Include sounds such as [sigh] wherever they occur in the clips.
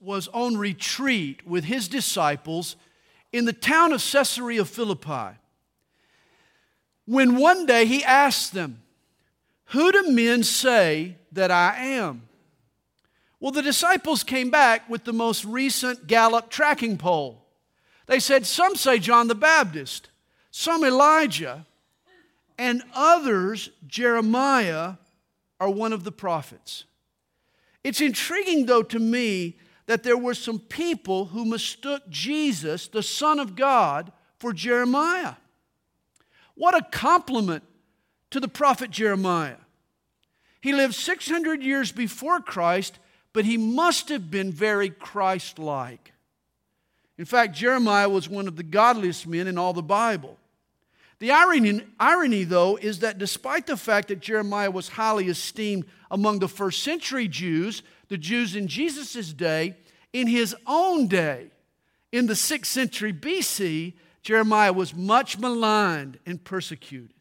was on retreat with his disciples in the town of Caesarea Philippi. When one day he asked them, Who do men say that I am? Well, the disciples came back with the most recent Gallup tracking poll. They said, Some say John the Baptist, some Elijah, and others, Jeremiah, are one of the prophets. It's intriguing, though, to me that there were some people who mistook Jesus, the Son of God, for Jeremiah. What a compliment to the prophet Jeremiah. He lived 600 years before Christ, but he must have been very Christ like. In fact, Jeremiah was one of the godliest men in all the Bible. The irony, irony, though, is that despite the fact that Jeremiah was highly esteemed among the first century Jews, the Jews in Jesus' day, in his own day, in the 6th century BC, Jeremiah was much maligned and persecuted.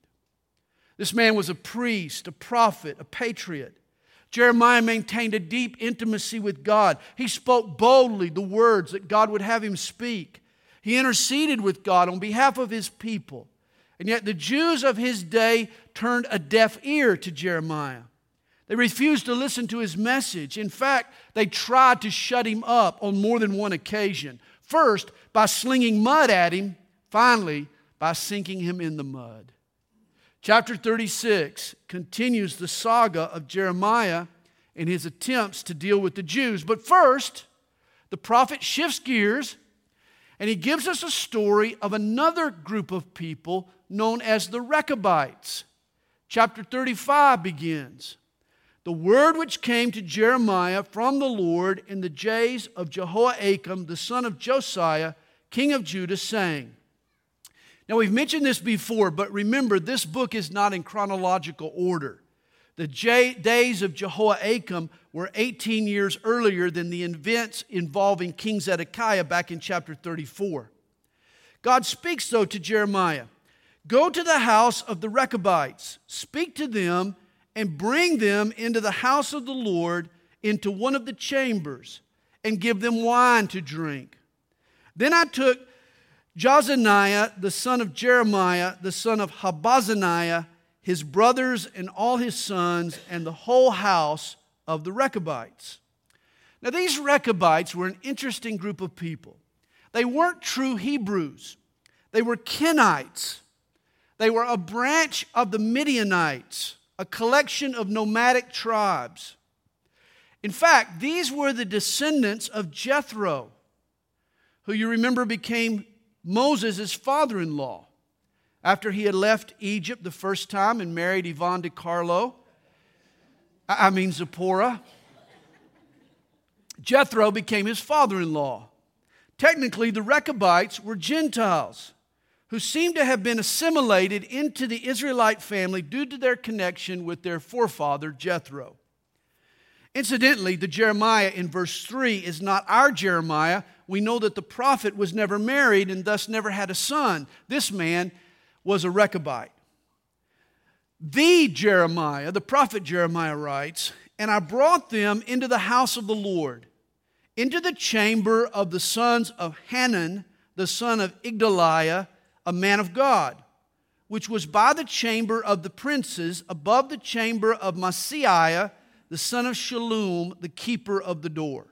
This man was a priest, a prophet, a patriot. Jeremiah maintained a deep intimacy with God. He spoke boldly the words that God would have him speak. He interceded with God on behalf of his people. And yet the Jews of his day turned a deaf ear to Jeremiah. They refused to listen to his message. In fact, they tried to shut him up on more than one occasion. First, by slinging mud at him, finally, by sinking him in the mud. Chapter 36 continues the saga of Jeremiah and his attempts to deal with the Jews. But first, the prophet shifts gears and he gives us a story of another group of people known as the Rechabites. Chapter 35 begins. The word which came to Jeremiah from the Lord in the days of Jehoiakim, the son of Josiah, king of Judah, saying, Now we've mentioned this before, but remember, this book is not in chronological order. The J- days of Jehoiakim were 18 years earlier than the events involving King Zedekiah back in chapter 34. God speaks, though, to Jeremiah Go to the house of the Rechabites, speak to them, and bring them into the house of the Lord, into one of the chambers, and give them wine to drink. Then I took Jaazaniah, the son of Jeremiah, the son of Habazziniah, his brothers and all his sons, and the whole house of the Rechabites. Now, these Rechabites were an interesting group of people. They weren't true Hebrews, they were Kenites. They were a branch of the Midianites, a collection of nomadic tribes. In fact, these were the descendants of Jethro, who you remember became Moses' father in law after he had left Egypt the first time and married Yvonne de Carlo. I mean, Zipporah. Jethro became his father in law. Technically, the Rechabites were Gentiles who seem to have been assimilated into the Israelite family due to their connection with their forefather Jethro. Incidentally, the Jeremiah in verse 3 is not our Jeremiah. We know that the prophet was never married and thus never had a son. This man was a Rechabite. The Jeremiah, the prophet Jeremiah writes, And I brought them into the house of the Lord, into the chamber of the sons of Hanan, the son of Igdaliah, a man of God, which was by the chamber of the princes, above the chamber of Maaseiah, the son of Shallum, the keeper of the door.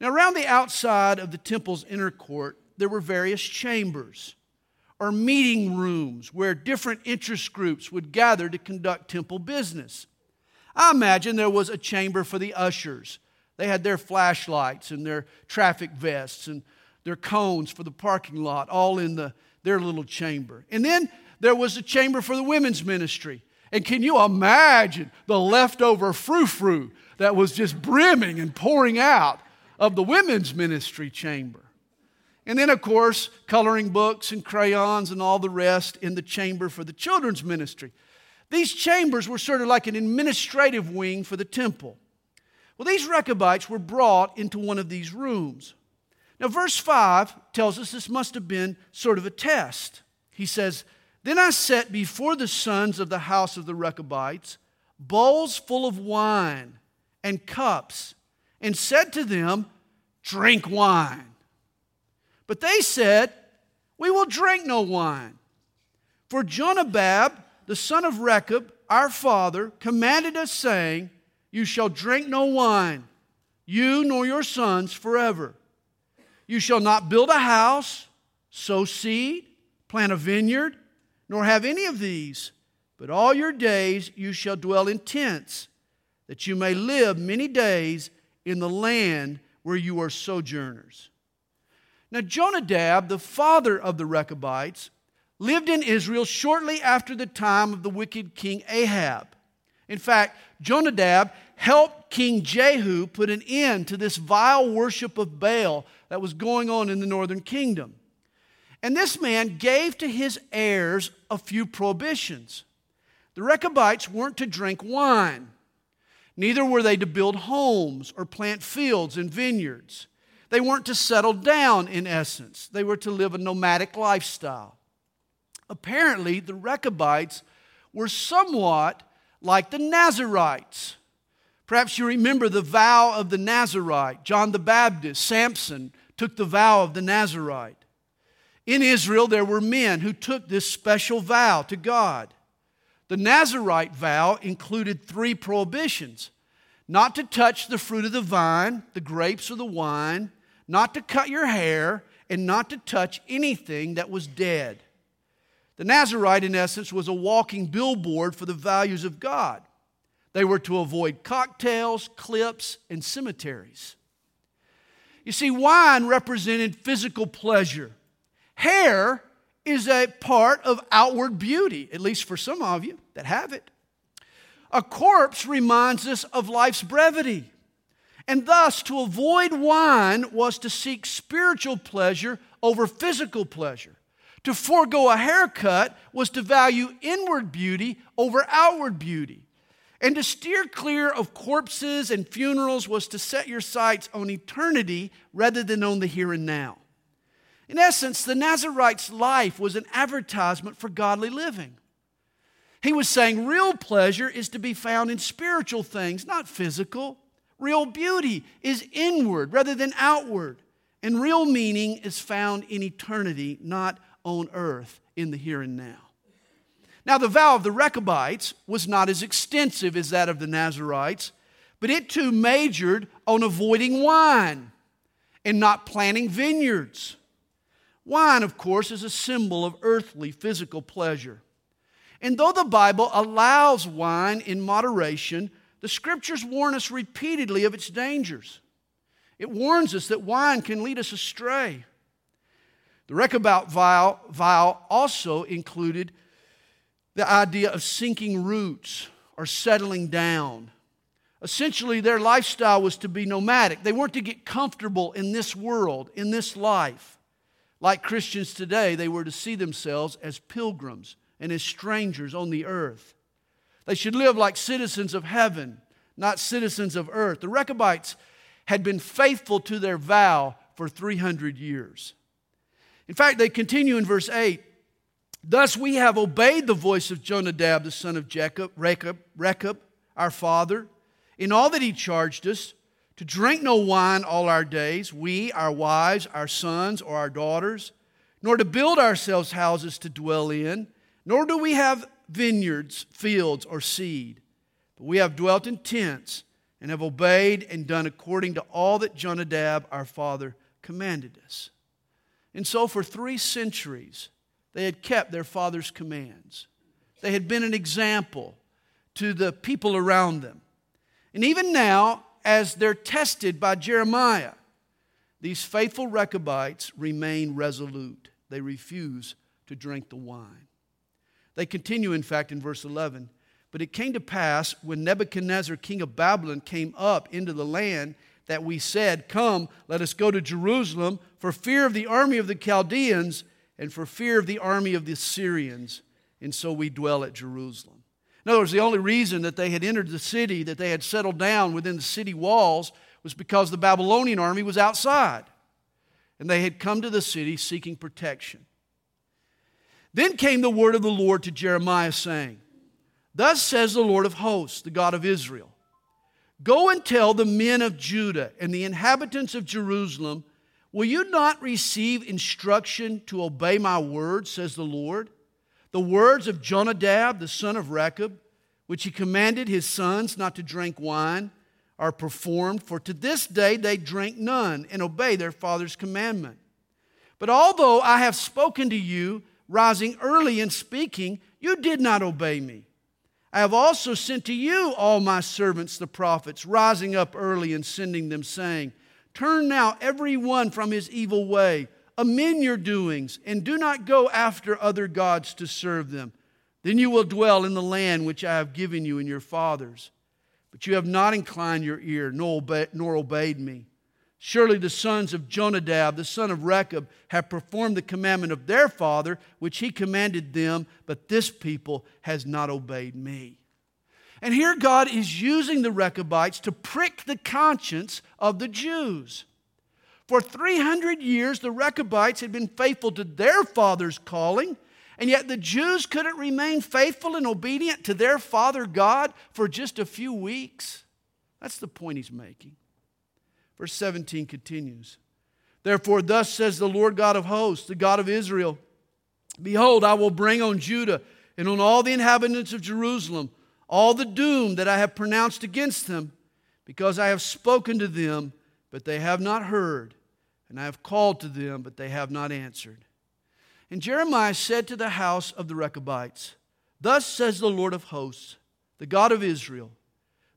Now, around the outside of the temple's inner court, there were various chambers or meeting rooms where different interest groups would gather to conduct temple business. I imagine there was a chamber for the ushers. They had their flashlights and their traffic vests and their cones for the parking lot, all in the their little chamber. And then there was a chamber for the women's ministry. And can you imagine the leftover frou frou that was just brimming and pouring out of the women's ministry chamber? And then, of course, coloring books and crayons and all the rest in the chamber for the children's ministry. These chambers were sort of like an administrative wing for the temple. Well, these Rechabites were brought into one of these rooms. Now, verse 5 tells us this must have been sort of a test. He says, Then I set before the sons of the house of the Rechabites bowls full of wine and cups, and said to them, drink wine. But they said, We will drink no wine. For Jonadab, the son of Rechab, our father, commanded us, saying, You shall drink no wine, you nor your sons forever. You shall not build a house, sow seed, plant a vineyard, nor have any of these, but all your days you shall dwell in tents, that you may live many days in the land where you are sojourners. Now, Jonadab, the father of the Rechabites, lived in Israel shortly after the time of the wicked king Ahab. In fact, Jonadab helped King Jehu put an end to this vile worship of Baal that was going on in the northern kingdom. And this man gave to his heirs a few prohibitions. The Rechabites weren't to drink wine, neither were they to build homes or plant fields and vineyards. They weren't to settle down, in essence, they were to live a nomadic lifestyle. Apparently, the Rechabites were somewhat like the Nazarites. Perhaps you remember the vow of the Nazarite. John the Baptist, Samson took the vow of the Nazarite. In Israel, there were men who took this special vow to God. The Nazarite vow included three prohibitions not to touch the fruit of the vine, the grapes or the wine, not to cut your hair, and not to touch anything that was dead. The Nazarite, in essence, was a walking billboard for the values of God. They were to avoid cocktails, clips, and cemeteries. You see, wine represented physical pleasure. Hair is a part of outward beauty, at least for some of you that have it. A corpse reminds us of life's brevity. And thus, to avoid wine was to seek spiritual pleasure over physical pleasure. To forego a haircut was to value inward beauty over outward beauty. And to steer clear of corpses and funerals was to set your sights on eternity rather than on the here and now. In essence, the Nazarite's life was an advertisement for godly living. He was saying real pleasure is to be found in spiritual things, not physical. Real beauty is inward rather than outward. And real meaning is found in eternity, not on earth in the here and now. Now, the vow of the Rechabites was not as extensive as that of the Nazarites, but it too majored on avoiding wine and not planting vineyards. Wine, of course, is a symbol of earthly physical pleasure. And though the Bible allows wine in moderation, the scriptures warn us repeatedly of its dangers. It warns us that wine can lead us astray. The Rechabite vow, vow also included the idea of sinking roots or settling down. Essentially, their lifestyle was to be nomadic. They weren't to get comfortable in this world, in this life. Like Christians today, they were to see themselves as pilgrims and as strangers on the earth. They should live like citizens of heaven, not citizens of earth. The Rechabites had been faithful to their vow for 300 years. In fact, they continue in verse 8 Thus we have obeyed the voice of Jonadab, the son of Jacob, Rechab, Rechab, our father, in all that he charged us, to drink no wine all our days, we, our wives, our sons, or our daughters, nor to build ourselves houses to dwell in, nor do we have vineyards, fields, or seed. But we have dwelt in tents and have obeyed and done according to all that Jonadab, our father, commanded us. And so, for three centuries, they had kept their father's commands. They had been an example to the people around them. And even now, as they're tested by Jeremiah, these faithful Rechabites remain resolute. They refuse to drink the wine. They continue, in fact, in verse 11. But it came to pass when Nebuchadnezzar, king of Babylon, came up into the land that we said, Come, let us go to Jerusalem for fear of the army of the Chaldeans and for fear of the army of the Syrians. And so we dwell at Jerusalem. In other words, the only reason that they had entered the city, that they had settled down within the city walls, was because the Babylonian army was outside. And they had come to the city seeking protection. Then came the word of the Lord to Jeremiah, saying, Thus says the Lord of hosts, the God of Israel Go and tell the men of Judah and the inhabitants of Jerusalem, Will you not receive instruction to obey my word, says the Lord? The words of Jonadab, the son of Rechab, which he commanded his sons not to drink wine, are performed, for to this day they drink none and obey their father's commandment. But although I have spoken to you, rising early and speaking, you did not obey me. I have also sent to you all my servants, the prophets, rising up early and sending them, saying, Turn now every one from his evil way, amend your doings, and do not go after other gods to serve them. Then you will dwell in the land which I have given you and your fathers. But you have not inclined your ear, nor, nor obeyed me. Surely the sons of Jonadab, the son of Rechab, have performed the commandment of their father, which he commanded them, but this people has not obeyed me. And here God is using the Rechabites to prick the conscience of the Jews. For 300 years, the Rechabites had been faithful to their father's calling, and yet the Jews couldn't remain faithful and obedient to their father God for just a few weeks. That's the point he's making. Verse 17 continues Therefore, thus says the Lord God of hosts, the God of Israel Behold, I will bring on Judah and on all the inhabitants of Jerusalem all the doom that I have pronounced against them, because I have spoken to them, but they have not heard, and I have called to them, but they have not answered. And Jeremiah said to the house of the Rechabites, Thus says the Lord of hosts, the God of Israel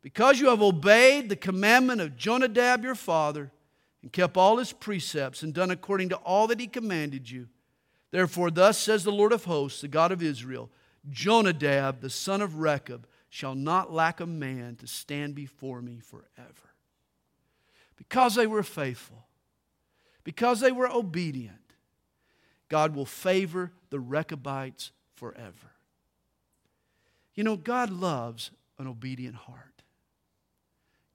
because you have obeyed the commandment of Jonadab your father, and kept all his precepts, and done according to all that he commanded you, therefore, thus says the Lord of hosts, the God of Israel Jonadab, the son of Rechab, shall not lack a man to stand before me forever. Because they were faithful, because they were obedient, God will favor the Rechabites forever. You know, God loves an obedient heart.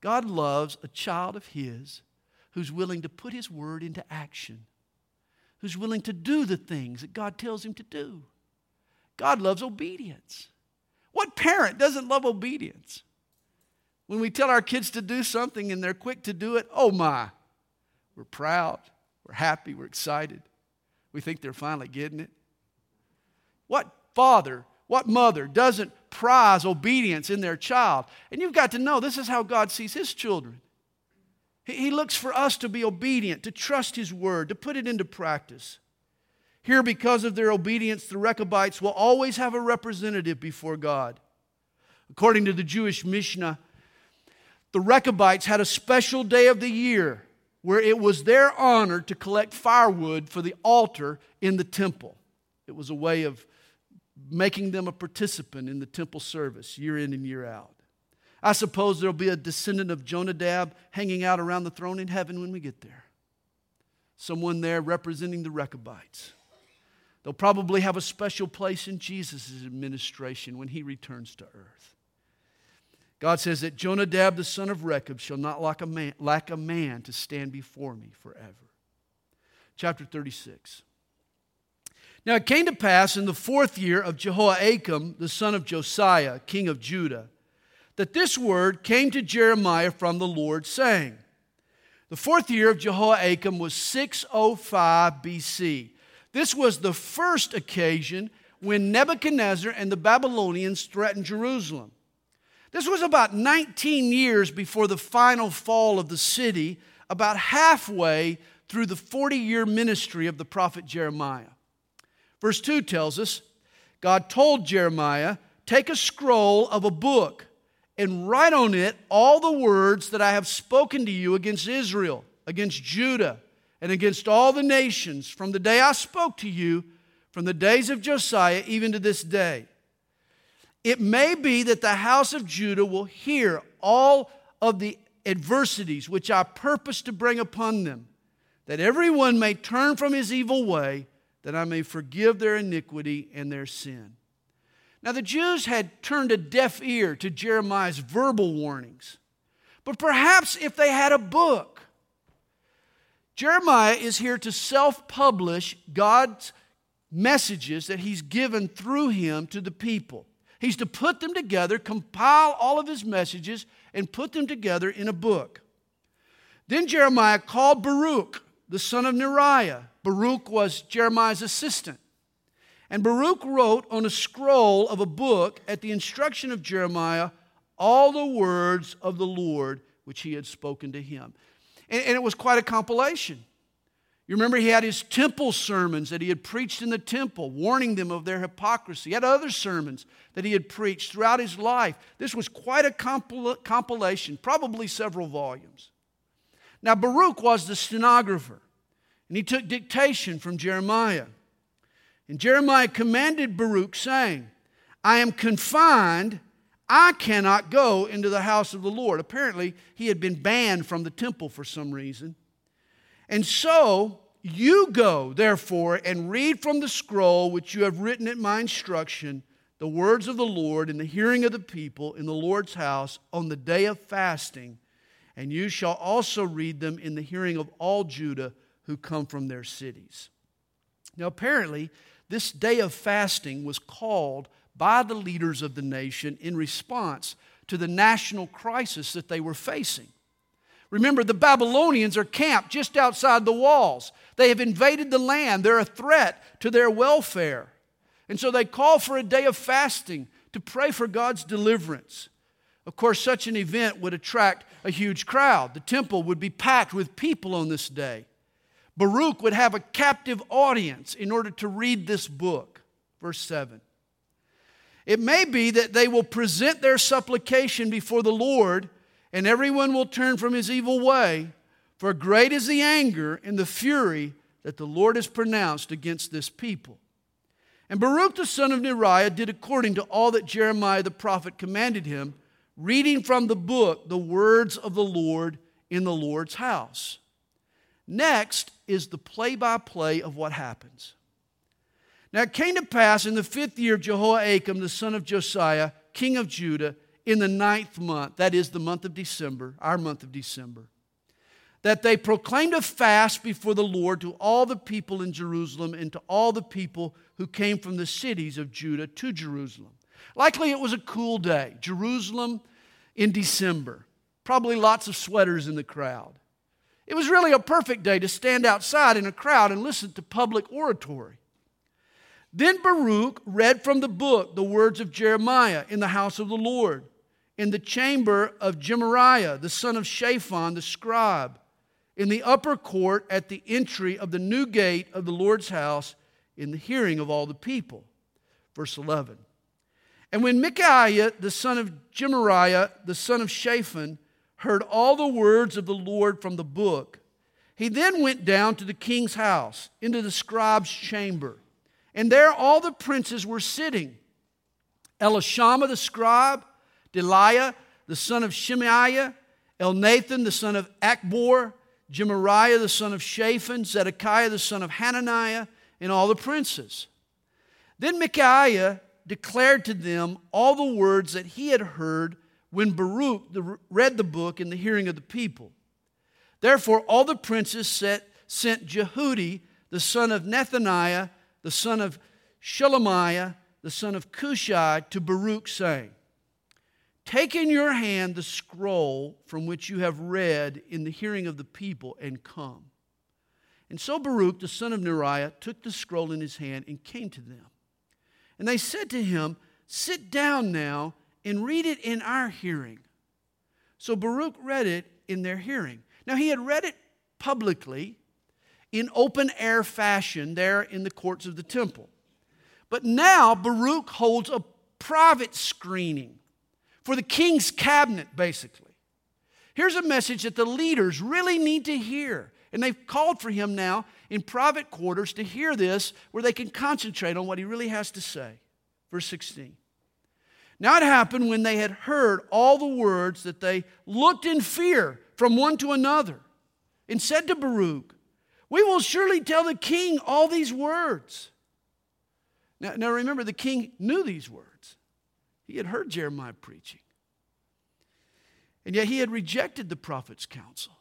God loves a child of His who's willing to put His word into action, who's willing to do the things that God tells him to do. God loves obedience. What parent doesn't love obedience? When we tell our kids to do something and they're quick to do it, oh my, we're proud, we're happy, we're excited. We think they're finally getting it. What father what mother doesn't prize obedience in their child? And you've got to know this is how God sees his children. He looks for us to be obedient, to trust his word, to put it into practice. Here, because of their obedience, the Rechabites will always have a representative before God. According to the Jewish Mishnah, the Rechabites had a special day of the year where it was their honor to collect firewood for the altar in the temple. It was a way of making them a participant in the temple service year in and year out. I suppose there'll be a descendant of Jonadab hanging out around the throne in heaven when we get there. Someone there representing the Rechabites. They'll probably have a special place in Jesus' administration when he returns to earth. God says that Jonadab, the son of Rechab, shall not lack a man, lack a man to stand before me forever. Chapter 36. Now it came to pass in the fourth year of Jehoiakim, the son of Josiah, king of Judah, that this word came to Jeremiah from the Lord, saying, The fourth year of Jehoiakim was 605 BC. This was the first occasion when Nebuchadnezzar and the Babylonians threatened Jerusalem. This was about 19 years before the final fall of the city, about halfway through the 40 year ministry of the prophet Jeremiah. Verse 2 tells us God told Jeremiah, Take a scroll of a book and write on it all the words that I have spoken to you against Israel, against Judah, and against all the nations from the day I spoke to you, from the days of Josiah, even to this day. It may be that the house of Judah will hear all of the adversities which I purpose to bring upon them, that everyone may turn from his evil way that I may forgive their iniquity and their sin. Now, the Jews had turned a deaf ear to Jeremiah's verbal warnings, but perhaps if they had a book, Jeremiah is here to self publish God's messages that he's given through him to the people. He's to put them together, compile all of his messages, and put them together in a book. Then Jeremiah called Baruch, the son of Neriah. Baruch was Jeremiah's assistant. And Baruch wrote on a scroll of a book at the instruction of Jeremiah all the words of the Lord which he had spoken to him. And, and, it was quite a compilation. You remember he had his temple sermons that he had preached in the temple, warning them of their hypocrisy. He had other sermons that he had preached throughout his life. This was quite a compil- compilation, probably several volumes. Now, Baruch was the stenographer, and he took dictation from Jeremiah. And Jeremiah commanded Baruch, saying, I am confined, I cannot go into the house of the Lord. Apparently, he had been banned from the temple for some reason. And so, you go, therefore, and read from the scroll which you have written at my instruction the words of the Lord in the hearing of the people in the Lord's house on the day of fasting, and you shall also read them in the hearing of all Judah who come from their cities. Now, apparently, this day of fasting was called by the leaders of the nation in response to the national crisis that they were facing. Remember, the Babylonians are camped just outside the walls. They have invaded the land. They're a threat to their welfare. And so they call for a day of fasting to pray for God's deliverance. Of course, such an event would attract a huge crowd. The temple would be packed with people on this day. Baruch would have a captive audience in order to read this book. Verse 7. It may be that they will present their supplication before the Lord, and everyone will turn from his evil way, for great is the anger and the fury that the Lord has pronounced against this people. And Baruch the son of Neriah did according to all that Jeremiah the prophet commanded him, reading from the book the words of the Lord in the Lord's house. Next is the play by play of what happens. Now it came to pass in the fifth year of Jehoiakim, the son of Josiah, king of Judah, in the ninth month, that is the month of December, our month of December, that they proclaimed a fast before the Lord to all the people in Jerusalem and to all the people who came from the cities of Judah to Jerusalem. Likely it was a cool day, Jerusalem in December. Probably lots of sweaters in the crowd. It was really a perfect day to stand outside in a crowd and listen to public oratory. Then Baruch read from the book the words of Jeremiah in the house of the Lord, in the chamber of Gemariah, the son of Shaphan, the scribe, in the upper court at the entry of the new gate of the Lord's house, in the hearing of all the people. Verse 11. And when Micaiah, the son of Gemariah, the son of Shaphan, heard all the words of the Lord from the book. He then went down to the king's house, into the scribe's chamber. And there all the princes were sitting Elishama the scribe, Delaiah the son of Shemaiah, Elnathan the son of Achbor, Gemariah the son of Shaphan, Zedekiah the son of Hananiah, and all the princes. Then Micaiah declared to them all the words that he had heard when Baruch read the book in the hearing of the people. Therefore, all the princes set, sent Jehudi, the son of Nethaniah, the son of Shelemiah, the son of Cushai, to Baruch, saying, Take in your hand the scroll from which you have read in the hearing of the people and come. And so Baruch, the son of Neriah, took the scroll in his hand and came to them. And they said to him, Sit down now and read it in our hearing. So Baruch read it in their hearing. Now, he had read it publicly in open air fashion there in the courts of the temple. But now Baruch holds a private screening for the king's cabinet, basically. Here's a message that the leaders really need to hear. And they've called for him now in private quarters to hear this where they can concentrate on what he really has to say. Verse 16. Now it happened when they had heard all the words that they looked in fear from one to another and said to Baruch, We will surely tell the king all these words. Now, now remember, the king knew these words. He had heard Jeremiah preaching. And yet he had rejected the prophet's counsel.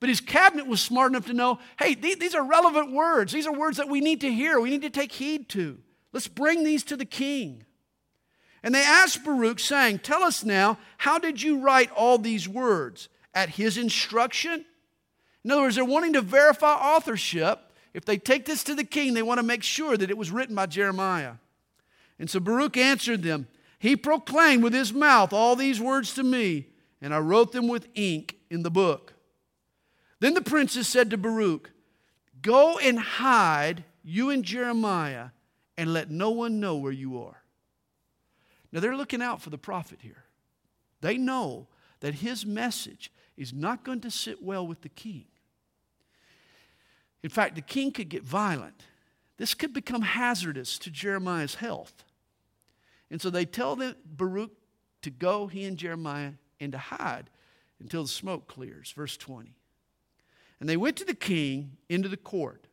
But his cabinet was smart enough to know hey, these are relevant words. These are words that we need to hear, we need to take heed to. Let's bring these to the king. And they asked Baruch, saying, Tell us now, how did you write all these words? At his instruction? In other words, they're wanting to verify authorship. If they take this to the king, they want to make sure that it was written by Jeremiah. And so Baruch answered them, He proclaimed with his mouth all these words to me, and I wrote them with ink in the book. Then the princes said to Baruch, Go and hide, you and Jeremiah, and let no one know where you are. Now they're looking out for the prophet here. They know that his message is not going to sit well with the king. In fact, the king could get violent. This could become hazardous to Jeremiah's health. And so they tell the Baruch to go, he and Jeremiah, and to hide until the smoke clears. Verse 20. And they went to the king into the court.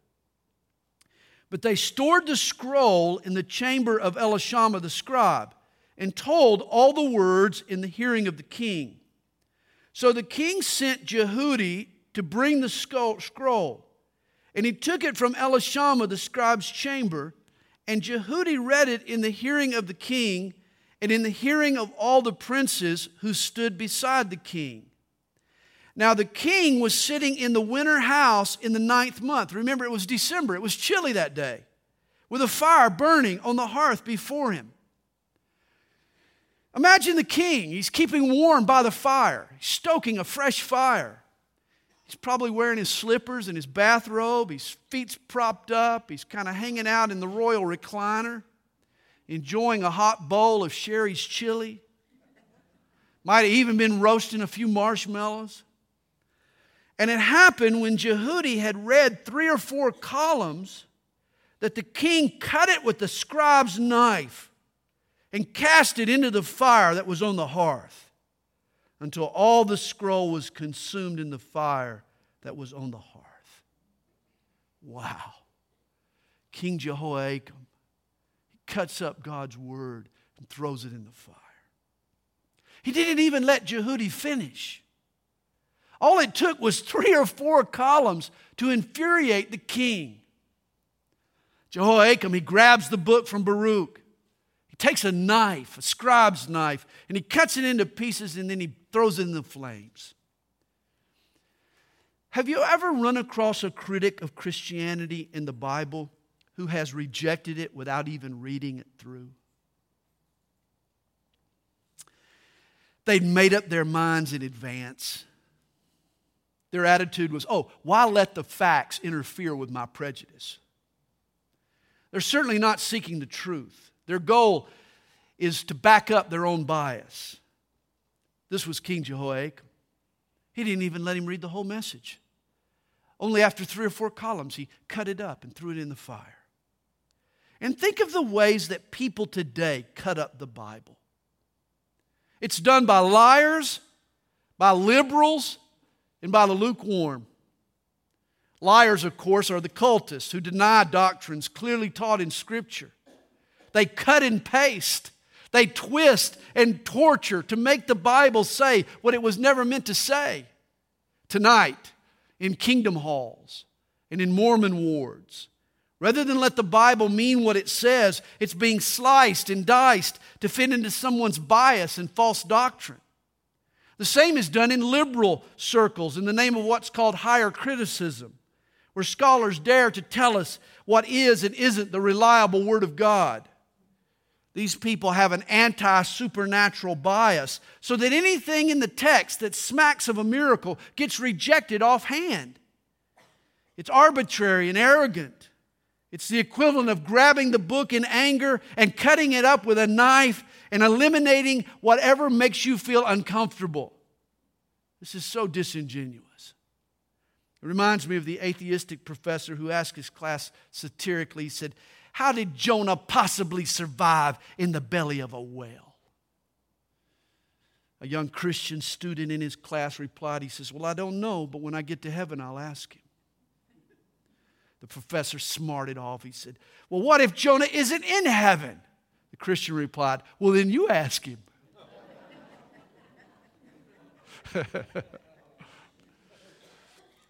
But they stored the scroll in the chamber of Elishama the scribe and told all the words in the hearing of the king. So the king sent Jehudi to bring the scroll. And he took it from Elishama the scribe's chamber, and Jehudi read it in the hearing of the king and in the hearing of all the princes who stood beside the king. Now, the king was sitting in the winter house in the ninth month. Remember, it was December, it was chilly that day, with a fire burning on the hearth before him. Imagine the king. He's keeping warm by the fire, he's stoking a fresh fire. He's probably wearing his slippers and his bathrobe. His feet's propped up. He's kind of hanging out in the royal recliner, enjoying a hot bowl of Sherry's chili. Might have even been roasting a few marshmallows. And it happened when Jehudi had read three or four columns that the king cut it with the scribe's knife and cast it into the fire that was on the hearth until all the scroll was consumed in the fire that was on the hearth. Wow. King Jehoiakim, he cuts up God's word and throws it in the fire. He didn't even let Jehudi finish. All it took was three or four columns to infuriate the king. Jehoiakim, he grabs the book from Baruch. He takes a knife, a scribe's knife, and he cuts it into pieces and then he throws it in the flames. Have you ever run across a critic of Christianity in the Bible who has rejected it without even reading it through? They'd made up their minds in advance. Their attitude was, oh, why let the facts interfere with my prejudice? They're certainly not seeking the truth. Their goal is to back up their own bias. This was King Jehoiakim. He didn't even let him read the whole message. Only after three or four columns, he cut it up and threw it in the fire. And think of the ways that people today cut up the Bible. It's done by liars, by liberals, and by the lukewarm. Liars, of course, are the cultists who deny doctrines clearly taught in Scripture. They cut and paste, they twist and torture to make the Bible say what it was never meant to say. Tonight, in kingdom halls and in Mormon wards, rather than let the Bible mean what it says, it's being sliced and diced to fit into someone's bias and false doctrine. The same is done in liberal circles in the name of what's called higher criticism, where scholars dare to tell us what is and isn't the reliable Word of God. These people have an anti supernatural bias, so that anything in the text that smacks of a miracle gets rejected offhand. It's arbitrary and arrogant. It's the equivalent of grabbing the book in anger and cutting it up with a knife and eliminating whatever makes you feel uncomfortable. This is so disingenuous. It reminds me of the atheistic professor who asked his class satirically, he said, How did Jonah possibly survive in the belly of a whale? A young Christian student in his class replied, He says, Well, I don't know, but when I get to heaven, I'll ask him. The professor smarted off. He said, Well, what if Jonah isn't in heaven? The Christian replied, Well, then you ask him. [laughs]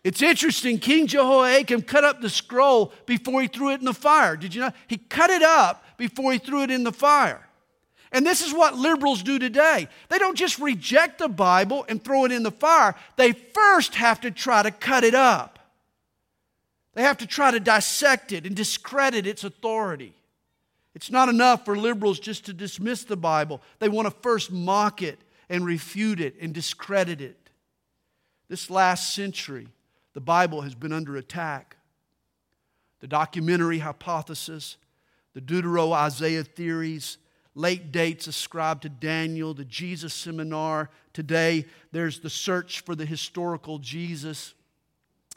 it's interesting. King Jehoiakim cut up the scroll before he threw it in the fire. Did you know? He cut it up before he threw it in the fire. And this is what liberals do today. They don't just reject the Bible and throw it in the fire, they first have to try to cut it up. They have to try to dissect it and discredit its authority. It's not enough for liberals just to dismiss the Bible, they want to first mock it and refute it and discredit it. This last century, the Bible has been under attack. The documentary hypothesis, the Deutero Isaiah theories, late dates ascribed to Daniel, the Jesus seminar. Today, there's the search for the historical Jesus.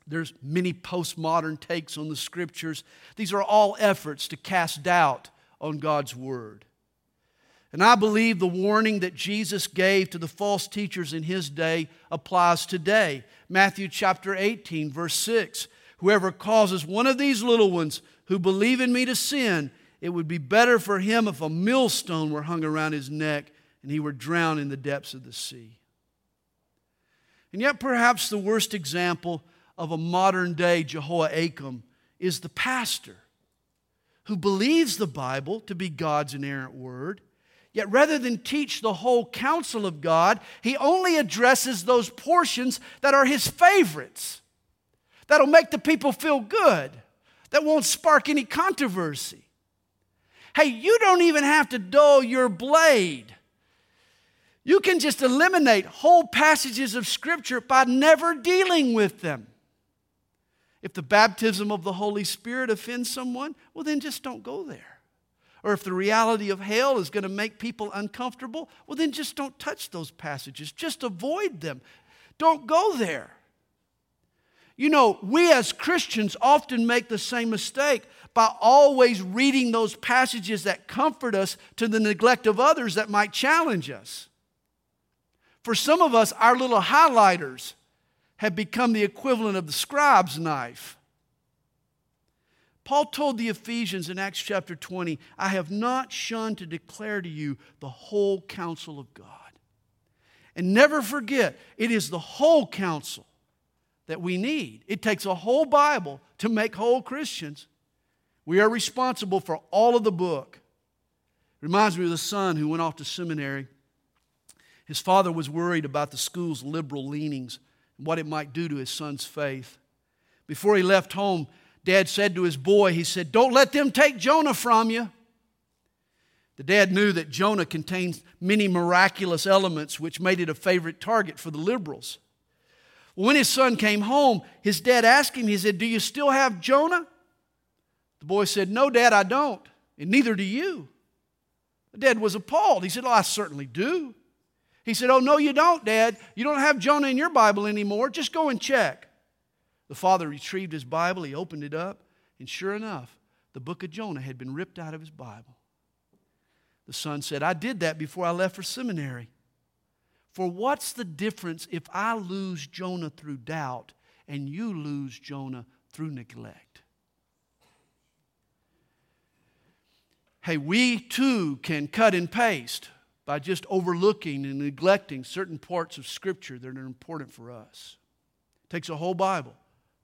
There's many postmodern takes on the scriptures. These are all efforts to cast doubt on God's word. And I believe the warning that Jesus gave to the false teachers in his day applies today. Matthew chapter 18, verse 6 Whoever causes one of these little ones who believe in me to sin, it would be better for him if a millstone were hung around his neck and he were drowned in the depths of the sea. And yet, perhaps the worst example of a modern day Jehoiakim is the pastor who believes the Bible to be God's inerrant word. Yet rather than teach the whole counsel of God, he only addresses those portions that are his favorites, that'll make the people feel good, that won't spark any controversy. Hey, you don't even have to dull your blade. You can just eliminate whole passages of Scripture by never dealing with them. If the baptism of the Holy Spirit offends someone, well, then just don't go there. Or if the reality of hell is going to make people uncomfortable, well, then just don't touch those passages. Just avoid them. Don't go there. You know, we as Christians often make the same mistake by always reading those passages that comfort us to the neglect of others that might challenge us. For some of us, our little highlighters have become the equivalent of the scribe's knife. Paul told the Ephesians in Acts chapter 20, I have not shunned to declare to you the whole counsel of God. And never forget, it is the whole counsel that we need. It takes a whole Bible to make whole Christians. We are responsible for all of the book. Reminds me of the son who went off to seminary. His father was worried about the school's liberal leanings and what it might do to his son's faith. Before he left home, dad said to his boy, he said, Don't let them take Jonah from you. The dad knew that Jonah contains many miraculous elements which made it a favorite target for the liberals. When his son came home, his dad asked him, he said, Do you still have Jonah? The boy said, No, Dad, I don't, and neither do you. The dad was appalled. He said, Oh, I certainly do. He said, Oh, no, you don't, Dad. You don't have Jonah in your Bible anymore. Just go and check. The father retrieved his Bible, he opened it up, and sure enough, the book of Jonah had been ripped out of his Bible. The son said, I did that before I left for seminary. For what's the difference if I lose Jonah through doubt and you lose Jonah through neglect? Hey, we too can cut and paste by just overlooking and neglecting certain parts of Scripture that are important for us. It takes a whole Bible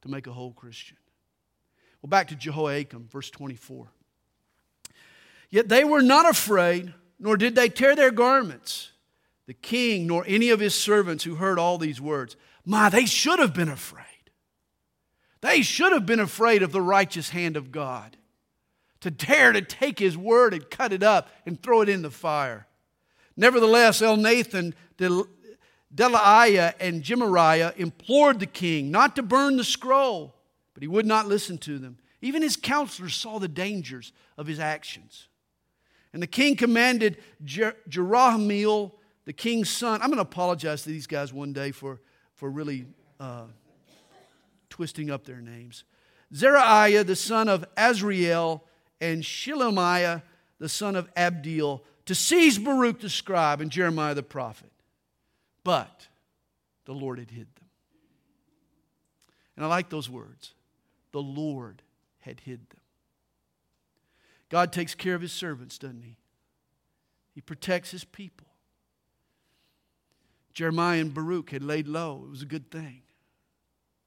to make a whole Christian. Well, back to Jehoiakim, verse 24. Yet they were not afraid, nor did they tear their garments. The king, nor any of his servants who heard all these words. My, they should have been afraid. They should have been afraid of the righteous hand of God to dare to take his word and cut it up and throw it in the fire. Nevertheless, El Elnathan, Delaiah, and Gemariah implored the king not to burn the scroll, but he would not listen to them. Even his counselors saw the dangers of his actions. And the king commanded Jer- Jerahmeel, the king's son. I'm going to apologize to these guys one day for, for really uh, twisting up their names. Zerahiah, the son of Azriel, and Shelemiah, the son of Abdeel, to seize Baruch the scribe and Jeremiah the prophet. But the Lord had hid them. And I like those words. The Lord had hid them. God takes care of his servants, doesn't he? He protects his people. Jeremiah and Baruch had laid low. It was a good thing.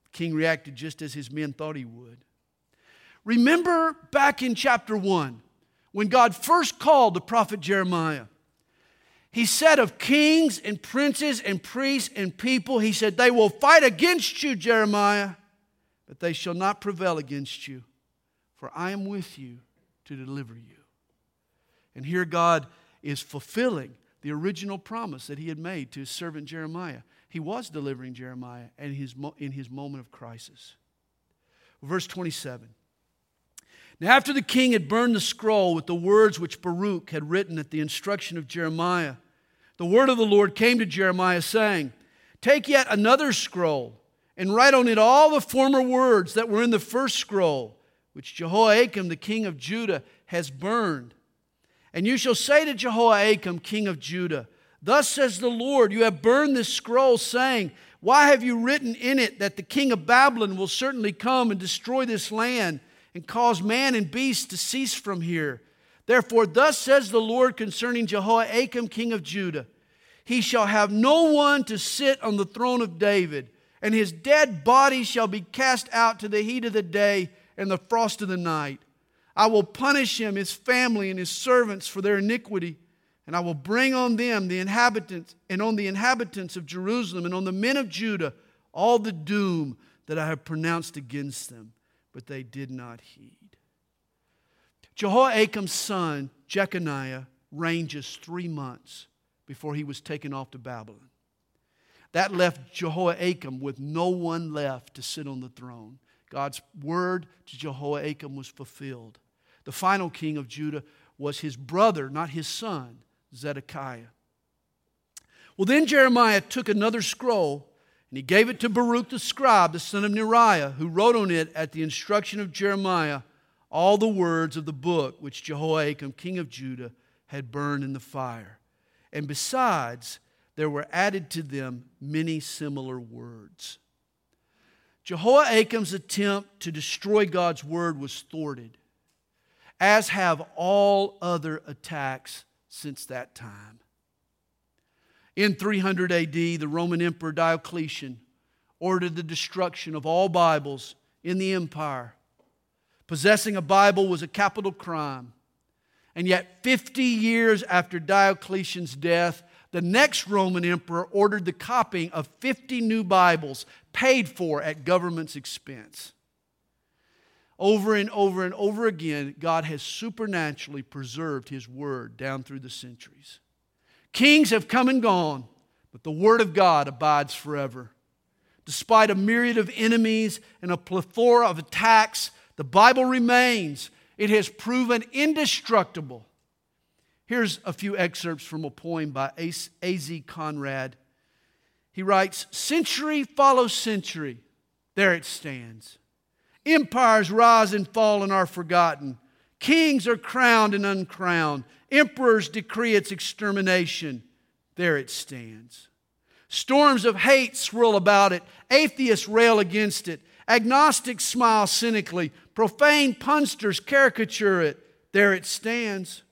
The king reacted just as his men thought he would. Remember back in chapter 1 when God first called the prophet Jeremiah. He said of kings and princes and priests and people, He said, They will fight against you, Jeremiah, but they shall not prevail against you, for I am with you to deliver you. And here God is fulfilling the original promise that He had made to His servant Jeremiah. He was delivering Jeremiah in his, in his moment of crisis. Verse 27. Now, after the king had burned the scroll with the words which Baruch had written at the instruction of Jeremiah, the word of the Lord came to Jeremiah, saying, Take yet another scroll and write on it all the former words that were in the first scroll, which Jehoiakim the king of Judah has burned. And you shall say to Jehoiakim, king of Judah, Thus says the Lord, You have burned this scroll, saying, Why have you written in it that the king of Babylon will certainly come and destroy this land and cause man and beast to cease from here? Therefore, thus says the Lord concerning Jehoiakim, king of Judah He shall have no one to sit on the throne of David, and his dead body shall be cast out to the heat of the day and the frost of the night. I will punish him, his family, and his servants for their iniquity and I will bring on them the inhabitants and on the inhabitants of Jerusalem and on the men of Judah all the doom that I have pronounced against them. But they did not heed. Jehoiakim's son, Jeconiah, reigned just three months before he was taken off to Babylon. That left Jehoiakim with no one left to sit on the throne. God's word to Jehoiakim was fulfilled. The final king of Judah was his brother, not his son, Zedekiah. Well, then Jeremiah took another scroll and he gave it to Baruch the scribe, the son of Neriah, who wrote on it at the instruction of Jeremiah all the words of the book which Jehoiakim, king of Judah, had burned in the fire. And besides, there were added to them many similar words. Jehoiakim's attempt to destroy God's word was thwarted, as have all other attacks since that time. In 300 AD, the Roman Emperor Diocletian ordered the destruction of all Bibles in the empire. Possessing a Bible was a capital crime. And yet, 50 years after Diocletian's death, the next Roman emperor ordered the copying of 50 new Bibles paid for at government's expense. Over and over and over again, God has supernaturally preserved His Word down through the centuries. Kings have come and gone, but the Word of God abides forever. Despite a myriad of enemies and a plethora of attacks, the Bible remains. It has proven indestructible. Here's a few excerpts from a poem by A.Z. Conrad. He writes Century follows century, there it stands. Empires rise and fall and are forgotten. Kings are crowned and uncrowned. Emperors decree its extermination. There it stands. Storms of hate swirl about it. Atheists rail against it. Agnostics smile cynically. Profane punsters caricature it. There it stands.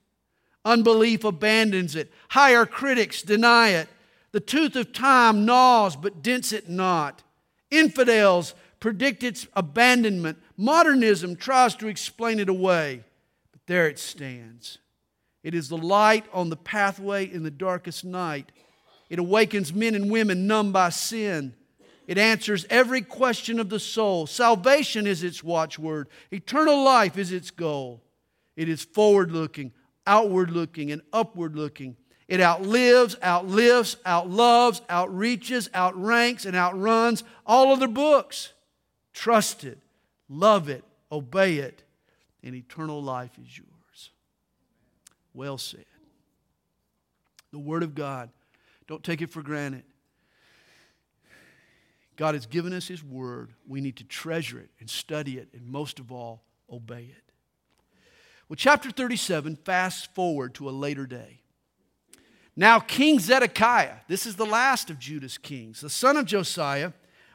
Unbelief abandons it. Higher critics deny it. The tooth of time gnaws but dents it not. Infidels predict its abandonment. Modernism tries to explain it away, but there it stands. It is the light on the pathway in the darkest night. It awakens men and women numb by sin. It answers every question of the soul. Salvation is its watchword, eternal life is its goal. It is forward looking, outward looking, and upward looking. It outlives, outlifts, outloves, outreaches, outranks, and outruns all other books. Trust it, love it, obey it, and eternal life is yours. Well said. The Word of God, don't take it for granted. God has given us His Word. We need to treasure it and study it, and most of all, obey it. Well, chapter 37 fast forward to a later day. Now, King Zedekiah, this is the last of Judah's kings, the son of Josiah,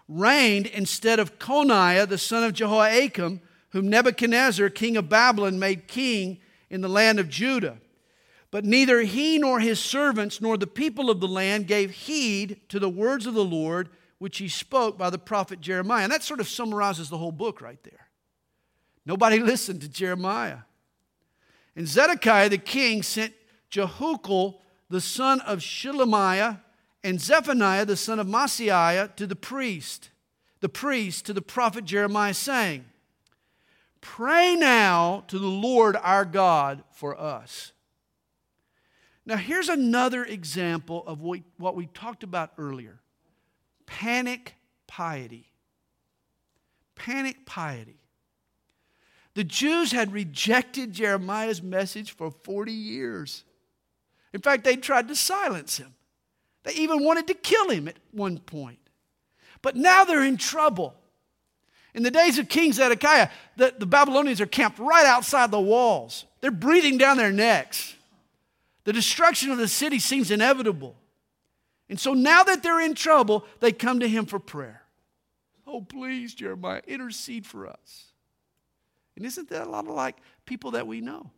reigned instead of Coniah, the son of Jehoiakim, whom Nebuchadnezzar, king of Babylon, made king in the land of Judah. But neither he nor his servants nor the people of the land gave heed to the words of the Lord which he spoke by the prophet Jeremiah. And that sort of summarizes the whole book right there. Nobody [laughs] listened to Jeremiah. And Zedekiah the king sent Jehucal the son of Shelemiah, and Zephaniah, the son of Maaseiah, to the priest, the priest to the prophet Jeremiah, saying, Pray now to the Lord our God for us. Now, here's another example of what we talked about earlier panic piety. Panic piety. The Jews had rejected Jeremiah's message for 40 years. In fact, they tried to silence him. They even wanted to kill him at one point. But now they're in trouble. In the days of King Zedekiah, the, the Babylonians are camped right outside the walls. They're breathing down their necks. The destruction of the city seems inevitable. And so now that they're in trouble, they come to him for prayer. Oh, please, Jeremiah, intercede for us. And isn't that a lot of like people that we know?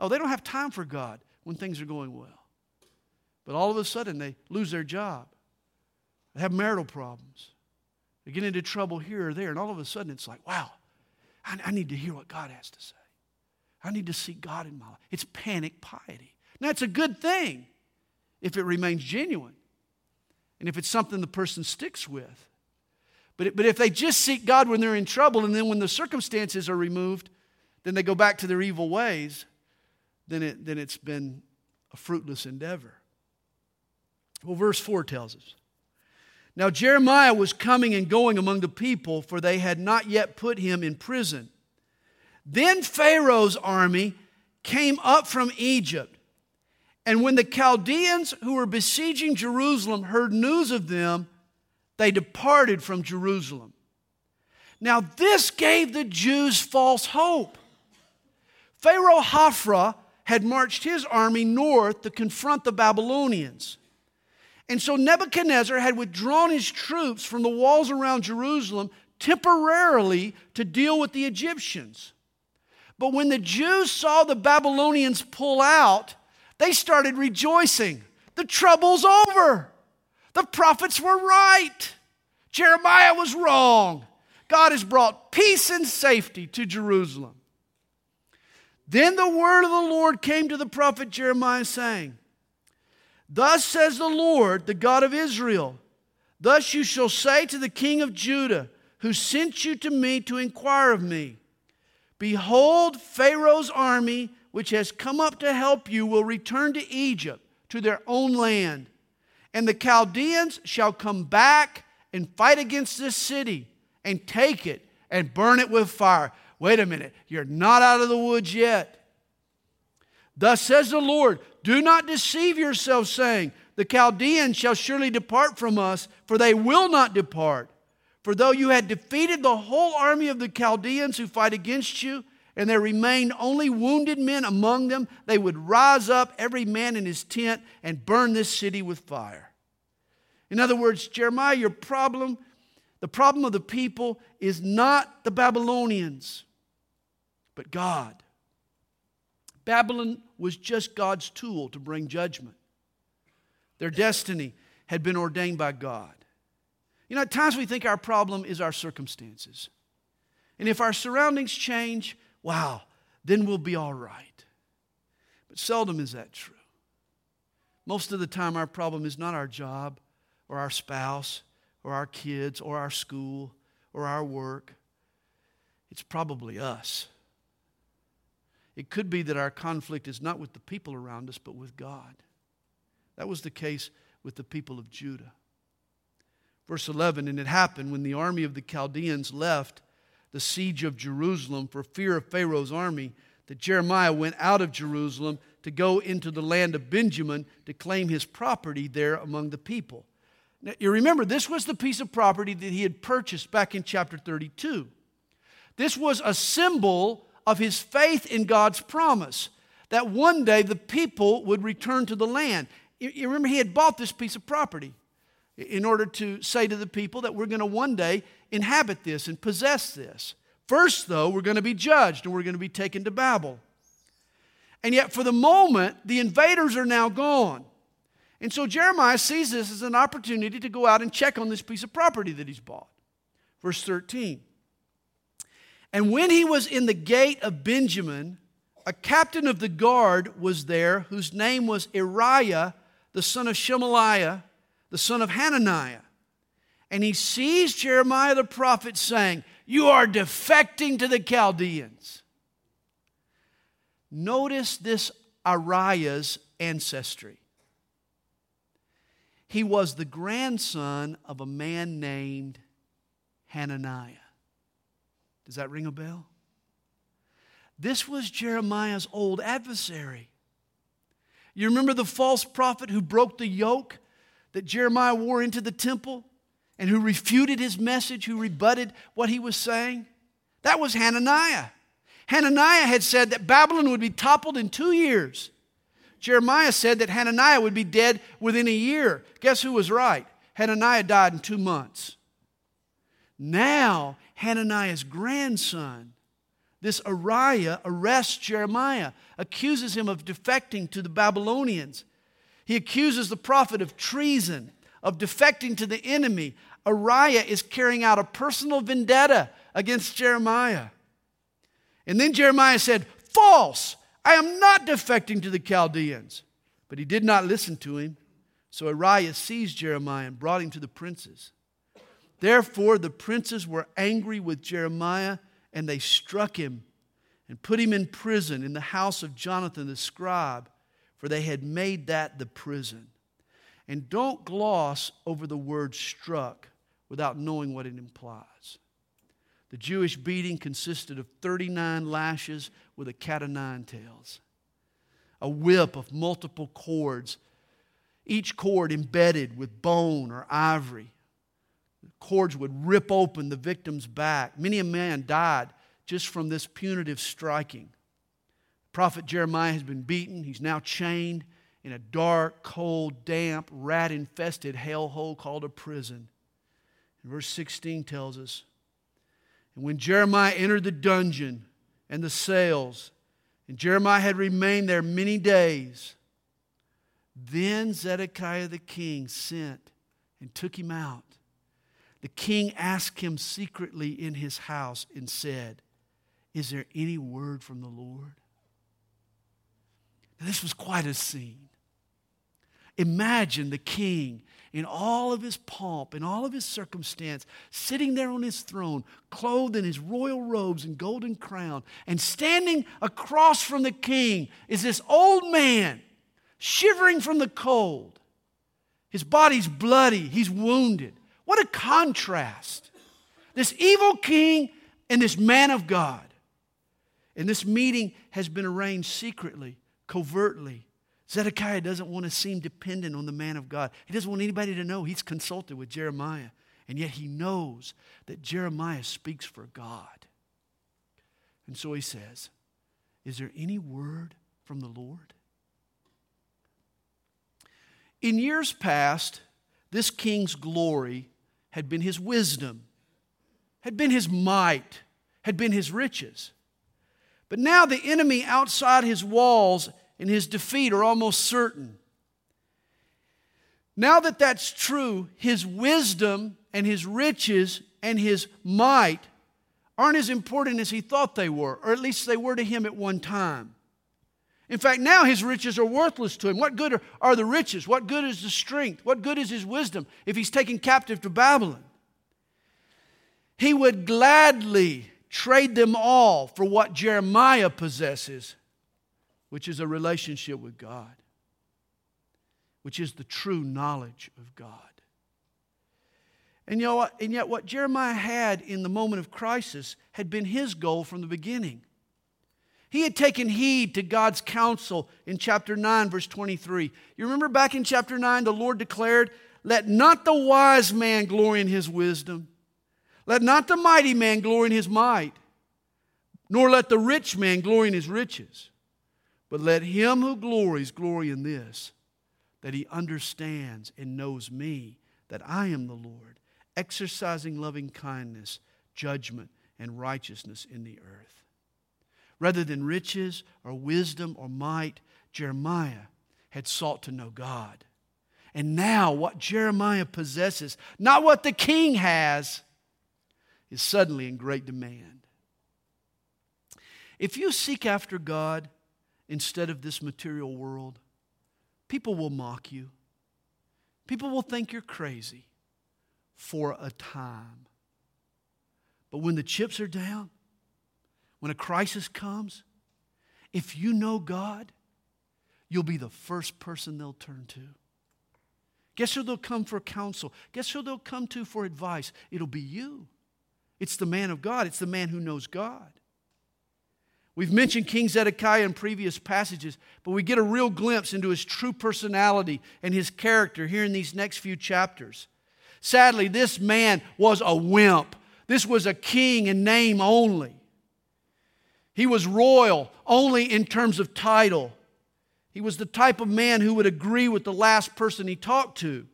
Oh, they don't have time for God when things are going well. But all of a sudden, they lose their job, they have marital problems, they get into trouble here or there, and all of a sudden, it's like, wow, I, I need to hear what God has to say. I need to see God in my life. It's panic piety. Now, it's a good thing if it remains genuine and if it's something the person sticks with. But, but if they just seek God when they're in trouble and then when the circumstances are removed, then they go back to their evil ways, then, it, then it's been a fruitless endeavor. Well, verse 4 tells us Now Jeremiah was coming and going among the people, for they had not yet put him in prison. Then Pharaoh's army came up from Egypt. And when the Chaldeans who were besieging Jerusalem heard news of them, they departed from Jerusalem. Now, this gave the Jews false hope. Pharaoh Hophra had marched his army north to confront the Babylonians. And so Nebuchadnezzar had withdrawn his troops from the walls around Jerusalem temporarily to deal with the Egyptians. But when the Jews saw the Babylonians pull out, they started rejoicing. The trouble's over. The prophets were right. Jeremiah was wrong. God has brought peace and safety to Jerusalem. Then the word of the Lord came to the prophet Jeremiah, saying, Thus says the Lord, the God of Israel, Thus you shall say to the king of Judah, who sent you to me to inquire of me, Behold, Pharaoh's army, which has come up to help you, will return to Egypt, to their own land. And the Chaldeans shall come back and fight against this city and take it and burn it with fire. Wait a minute, you're not out of the woods yet. Thus says the Lord Do not deceive yourselves, saying, The Chaldeans shall surely depart from us, for they will not depart. For though you had defeated the whole army of the Chaldeans who fight against you, and there remained only wounded men among them, they would rise up, every man in his tent, and burn this city with fire. In other words, Jeremiah, your problem, the problem of the people, is not the Babylonians, but God. Babylon was just God's tool to bring judgment. Their destiny had been ordained by God. You know, at times we think our problem is our circumstances. And if our surroundings change, wow, then we'll be all right. But seldom is that true. Most of the time, our problem is not our job or our spouse or our kids or our school or our work. It's probably us. It could be that our conflict is not with the people around us, but with God. That was the case with the people of Judah. Verse 11 And it happened when the army of the Chaldeans left the siege of Jerusalem for fear of Pharaoh's army that Jeremiah went out of Jerusalem to go into the land of Benjamin to claim his property there among the people. Now, you remember, this was the piece of property that he had purchased back in chapter 32. This was a symbol of his faith in God's promise that one day the people would return to the land. You remember, he had bought this piece of property in order to say to the people that we're going to one day inhabit this and possess this. First, though, we're going to be judged and we're going to be taken to Babel. And yet, for the moment, the invaders are now gone. And so Jeremiah sees this as an opportunity to go out and check on this piece of property that he's bought. Verse 13. And when he was in the gate of Benjamin, a captain of the guard was there whose name was Uriah, the son of Shelemiah, the son of Hananiah. And he sees Jeremiah the prophet saying, You are defecting to the Chaldeans. Notice this Uriah's ancestry. He was the grandson of a man named Hananiah. Does that ring a bell? This was Jeremiah's old adversary. You remember the false prophet who broke the yoke that Jeremiah wore into the temple and who refuted his message, who rebutted what he was saying? That was Hananiah. Hananiah had said that Babylon would be toppled in two years. Jeremiah said that Hananiah would be dead within a year. Guess who was right? Hananiah died in two months. Now, Hananiah's grandson this Uriah arrests Jeremiah, accuses him of defecting to the Babylonians. He accuses the prophet of treason, of defecting to the enemy. Uriah is carrying out a personal vendetta against Jeremiah. And then Jeremiah said, False! I am not defecting to the Chaldeans. But he did not listen to him. So Uriah seized Jeremiah and brought him to the princes. Therefore, the princes were angry with Jeremiah and they struck him and put him in prison in the house of Jonathan the scribe, for they had made that the prison. And don't gloss over the word struck without knowing what it implies. The Jewish beating consisted of 39 lashes with a cat o' nine tails, a whip of multiple cords, each cord embedded with bone or ivory The cords would rip open the victim's back. Many a man died just from this punitive striking. Prophet Jeremiah has been beaten. He's now chained in a dark, cold, damp, rat infested hellhole called a prison. And verse 16 tells us And when Jeremiah entered the dungeon and the cells, and Jeremiah had remained there many days, then Zedekiah the king sent and took him out the king asked him secretly in his house and said, Is there any word from the Lord? Now, this was quite a scene. Imagine the king in all of his pomp and all of his circumstance, sitting there on his throne, clothed in his royal robes and golden crown, and standing across from the king is this old man, shivering from the cold. His body's bloody, he's wounded. What a contrast. This evil king and this man of God. And this meeting has been arranged secretly, covertly. Zedekiah doesn't want to seem dependent on the man of God. He doesn't want anybody to know he's consulted with Jeremiah. And yet he knows that Jeremiah speaks for God. And so he says, Is there any word from the Lord? In years past, this king's glory had been his wisdom, had been his might, had been his riches. But now the enemy outside his walls and his defeat are almost certain. Now that that's true, his wisdom and his riches and his might aren't as important as he thought they were, or at least they were to him at one time. In fact, now his riches are worthless to him. What good are, the riches? What good is the strength? What good is his wisdom if he's taken captive to Babylon? He would gladly trade them all for what Jeremiah possesses, which is a relationship with God, which is the true knowledge of God. And, you know and yet, what Jeremiah had in the moment of crisis had been his goal from the beginning. He had taken heed to God's counsel in chapter 9, verse 23. You remember back in chapter 9, the Lord declared, Let not the wise man glory in his wisdom, let not the mighty man glory in his might, nor let the rich man glory in his riches, but let him who glories glory in this, that he understands and knows me, that I am the Lord, exercising loving kindness, judgment, and righteousness in the earth. Rather than riches or wisdom or might, Jeremiah had sought to know God. And now, what Jeremiah possesses, not what the king has, is suddenly in great demand. If you seek after God, instead of this material world, people will mock you. People will think you're crazy for a time. But when the chips are down, when a crisis comes, if you know God, you'll be the first person they'll turn to. Guess who they'll come for counsel? Guess who they'll come to for advice? It'll be you. It's the man of God, it's the man who knows God. We've mentioned King Zedekiah in previous passages, but we get a real glimpse into his true personality and his character here in these next few chapters. Sadly, this man was a wimp. This was a king in name only. He was royal only in terms of title. He was the type of man who would agree with the last person he talked to.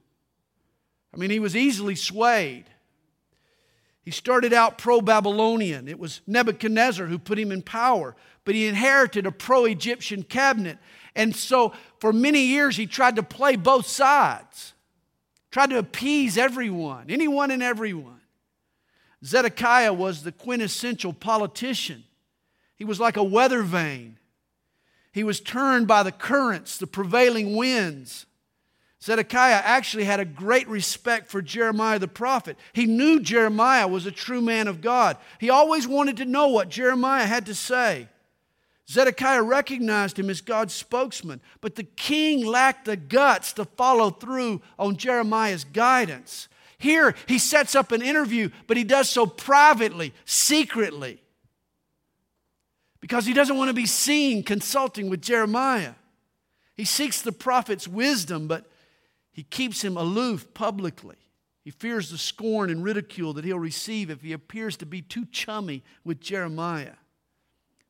I mean, he was easily swayed. He started out pro Babylonian. It was Nebuchadnezzar who put him in power, but he inherited a pro Egyptian cabinet. And so for many years, he tried to play both sides, tried to appease everyone, anyone and everyone. Zedekiah was the quintessential politician. He was like a weather vane. He was turned by the currents, the prevailing winds. Zedekiah actually had a great respect for Jeremiah the prophet. He knew Jeremiah was a true man of God. He always wanted to know what Jeremiah had to say. Zedekiah recognized him as God's spokesman, but the king lacked the guts to follow through on Jeremiah's guidance. Here, he sets up an interview, but he does so privately, secretly, because he doesn't want to be seen consulting with Jeremiah. He seeks the prophet's wisdom, but he keeps him aloof publicly. He fears the scorn and ridicule that he'll receive if he appears to be too chummy with Jeremiah.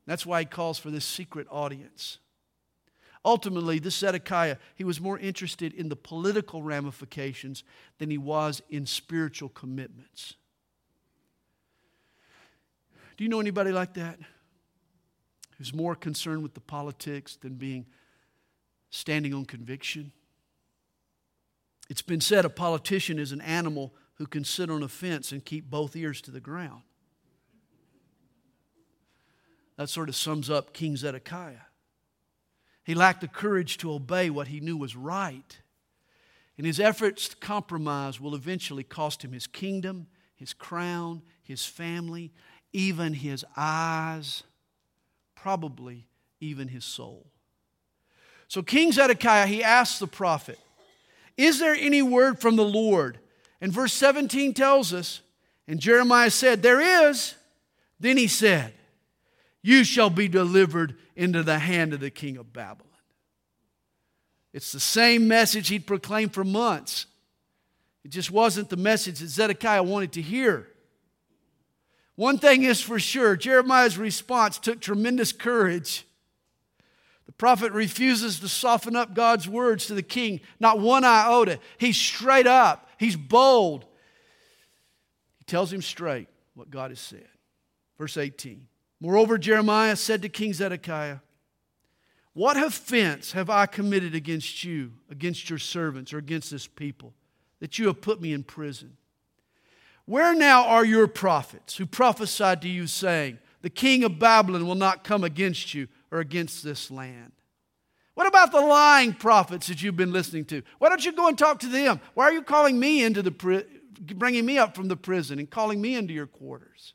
That's why he calls for this secret audience. Ultimately, this Zedekiah, he was more interested in the political ramifications than he was in spiritual commitments. Do you know anybody like that? Who's more concerned with the politics than being standing on conviction? It's been said a politician is an animal who can sit on a fence and keep both ears to the ground. That sort of sums up King Zedekiah. He lacked the courage to obey what he knew was right. And his efforts to compromise will eventually cost him his kingdom, his crown, his family, even his eyes, probably even his soul. So, King Zedekiah, he asked the prophet, is there any word from the Lord? And verse 17 tells us, and Jeremiah said, There is. Then he said, You shall be delivered into the hand of the king of Babylon. It's the same message he'd proclaimed for months. It just wasn't the message that Zedekiah wanted to hear. One thing is for sure Jeremiah's response took tremendous courage. The prophet refuses to soften up God's words to the king, not one iota. He's straight up, he's bold. He tells him straight what God has said. Verse 18 Moreover, Jeremiah said to King Zedekiah, What offense have I committed against you, against your servants, or against this people, that you have put me in prison? Where now are your prophets who prophesied to you, saying, The king of Babylon will not come against you? or against this land? What about the lying prophets that you've been listening to? Why don't you go and talk to them? Why are you calling me into the pri- bringing me up from the prison and calling me into your quarters?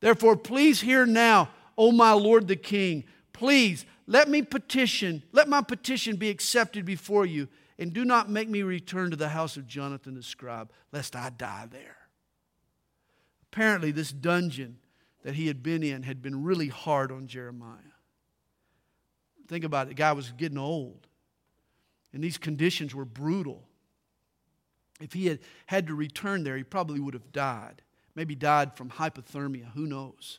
Therefore, please hear now, O my Lord the King, please let me petition, let my petition be accepted before you, and do not make me return to the house of Jonathan the scribe, lest I die there. Apparently, this dungeon that he had been in had been really hard on Jeremiah. Think about it, the guy was getting old. And these conditions were brutal. If he had had to return there, he probably would have died. Maybe died from hypothermia, who knows?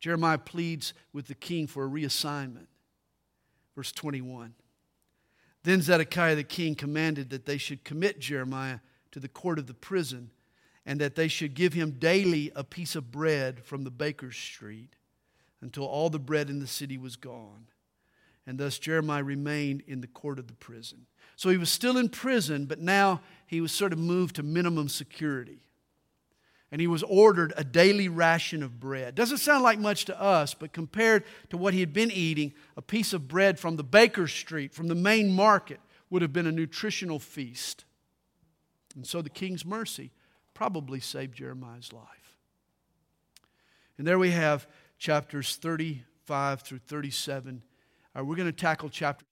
Jeremiah pleads with the king for a reassignment. Verse 21. Then Zedekiah the king commanded that they should commit Jeremiah to the court of the prison and that they should give him daily a piece of bread from the baker's street until all the bread in the city was gone. And thus Jeremiah remained in the court of the prison. So he was still in prison, but now he was sort of moved to minimum security. And he was ordered a daily ration of bread. Doesn't sound like much to us, but compared to what he had been eating, a piece of bread from the baker's street, from the main market, would have been a nutritional feast. And so the king's mercy probably saved Jeremiah's life. And there we have chapters 35 through 37. Right, we're going to tackle chapter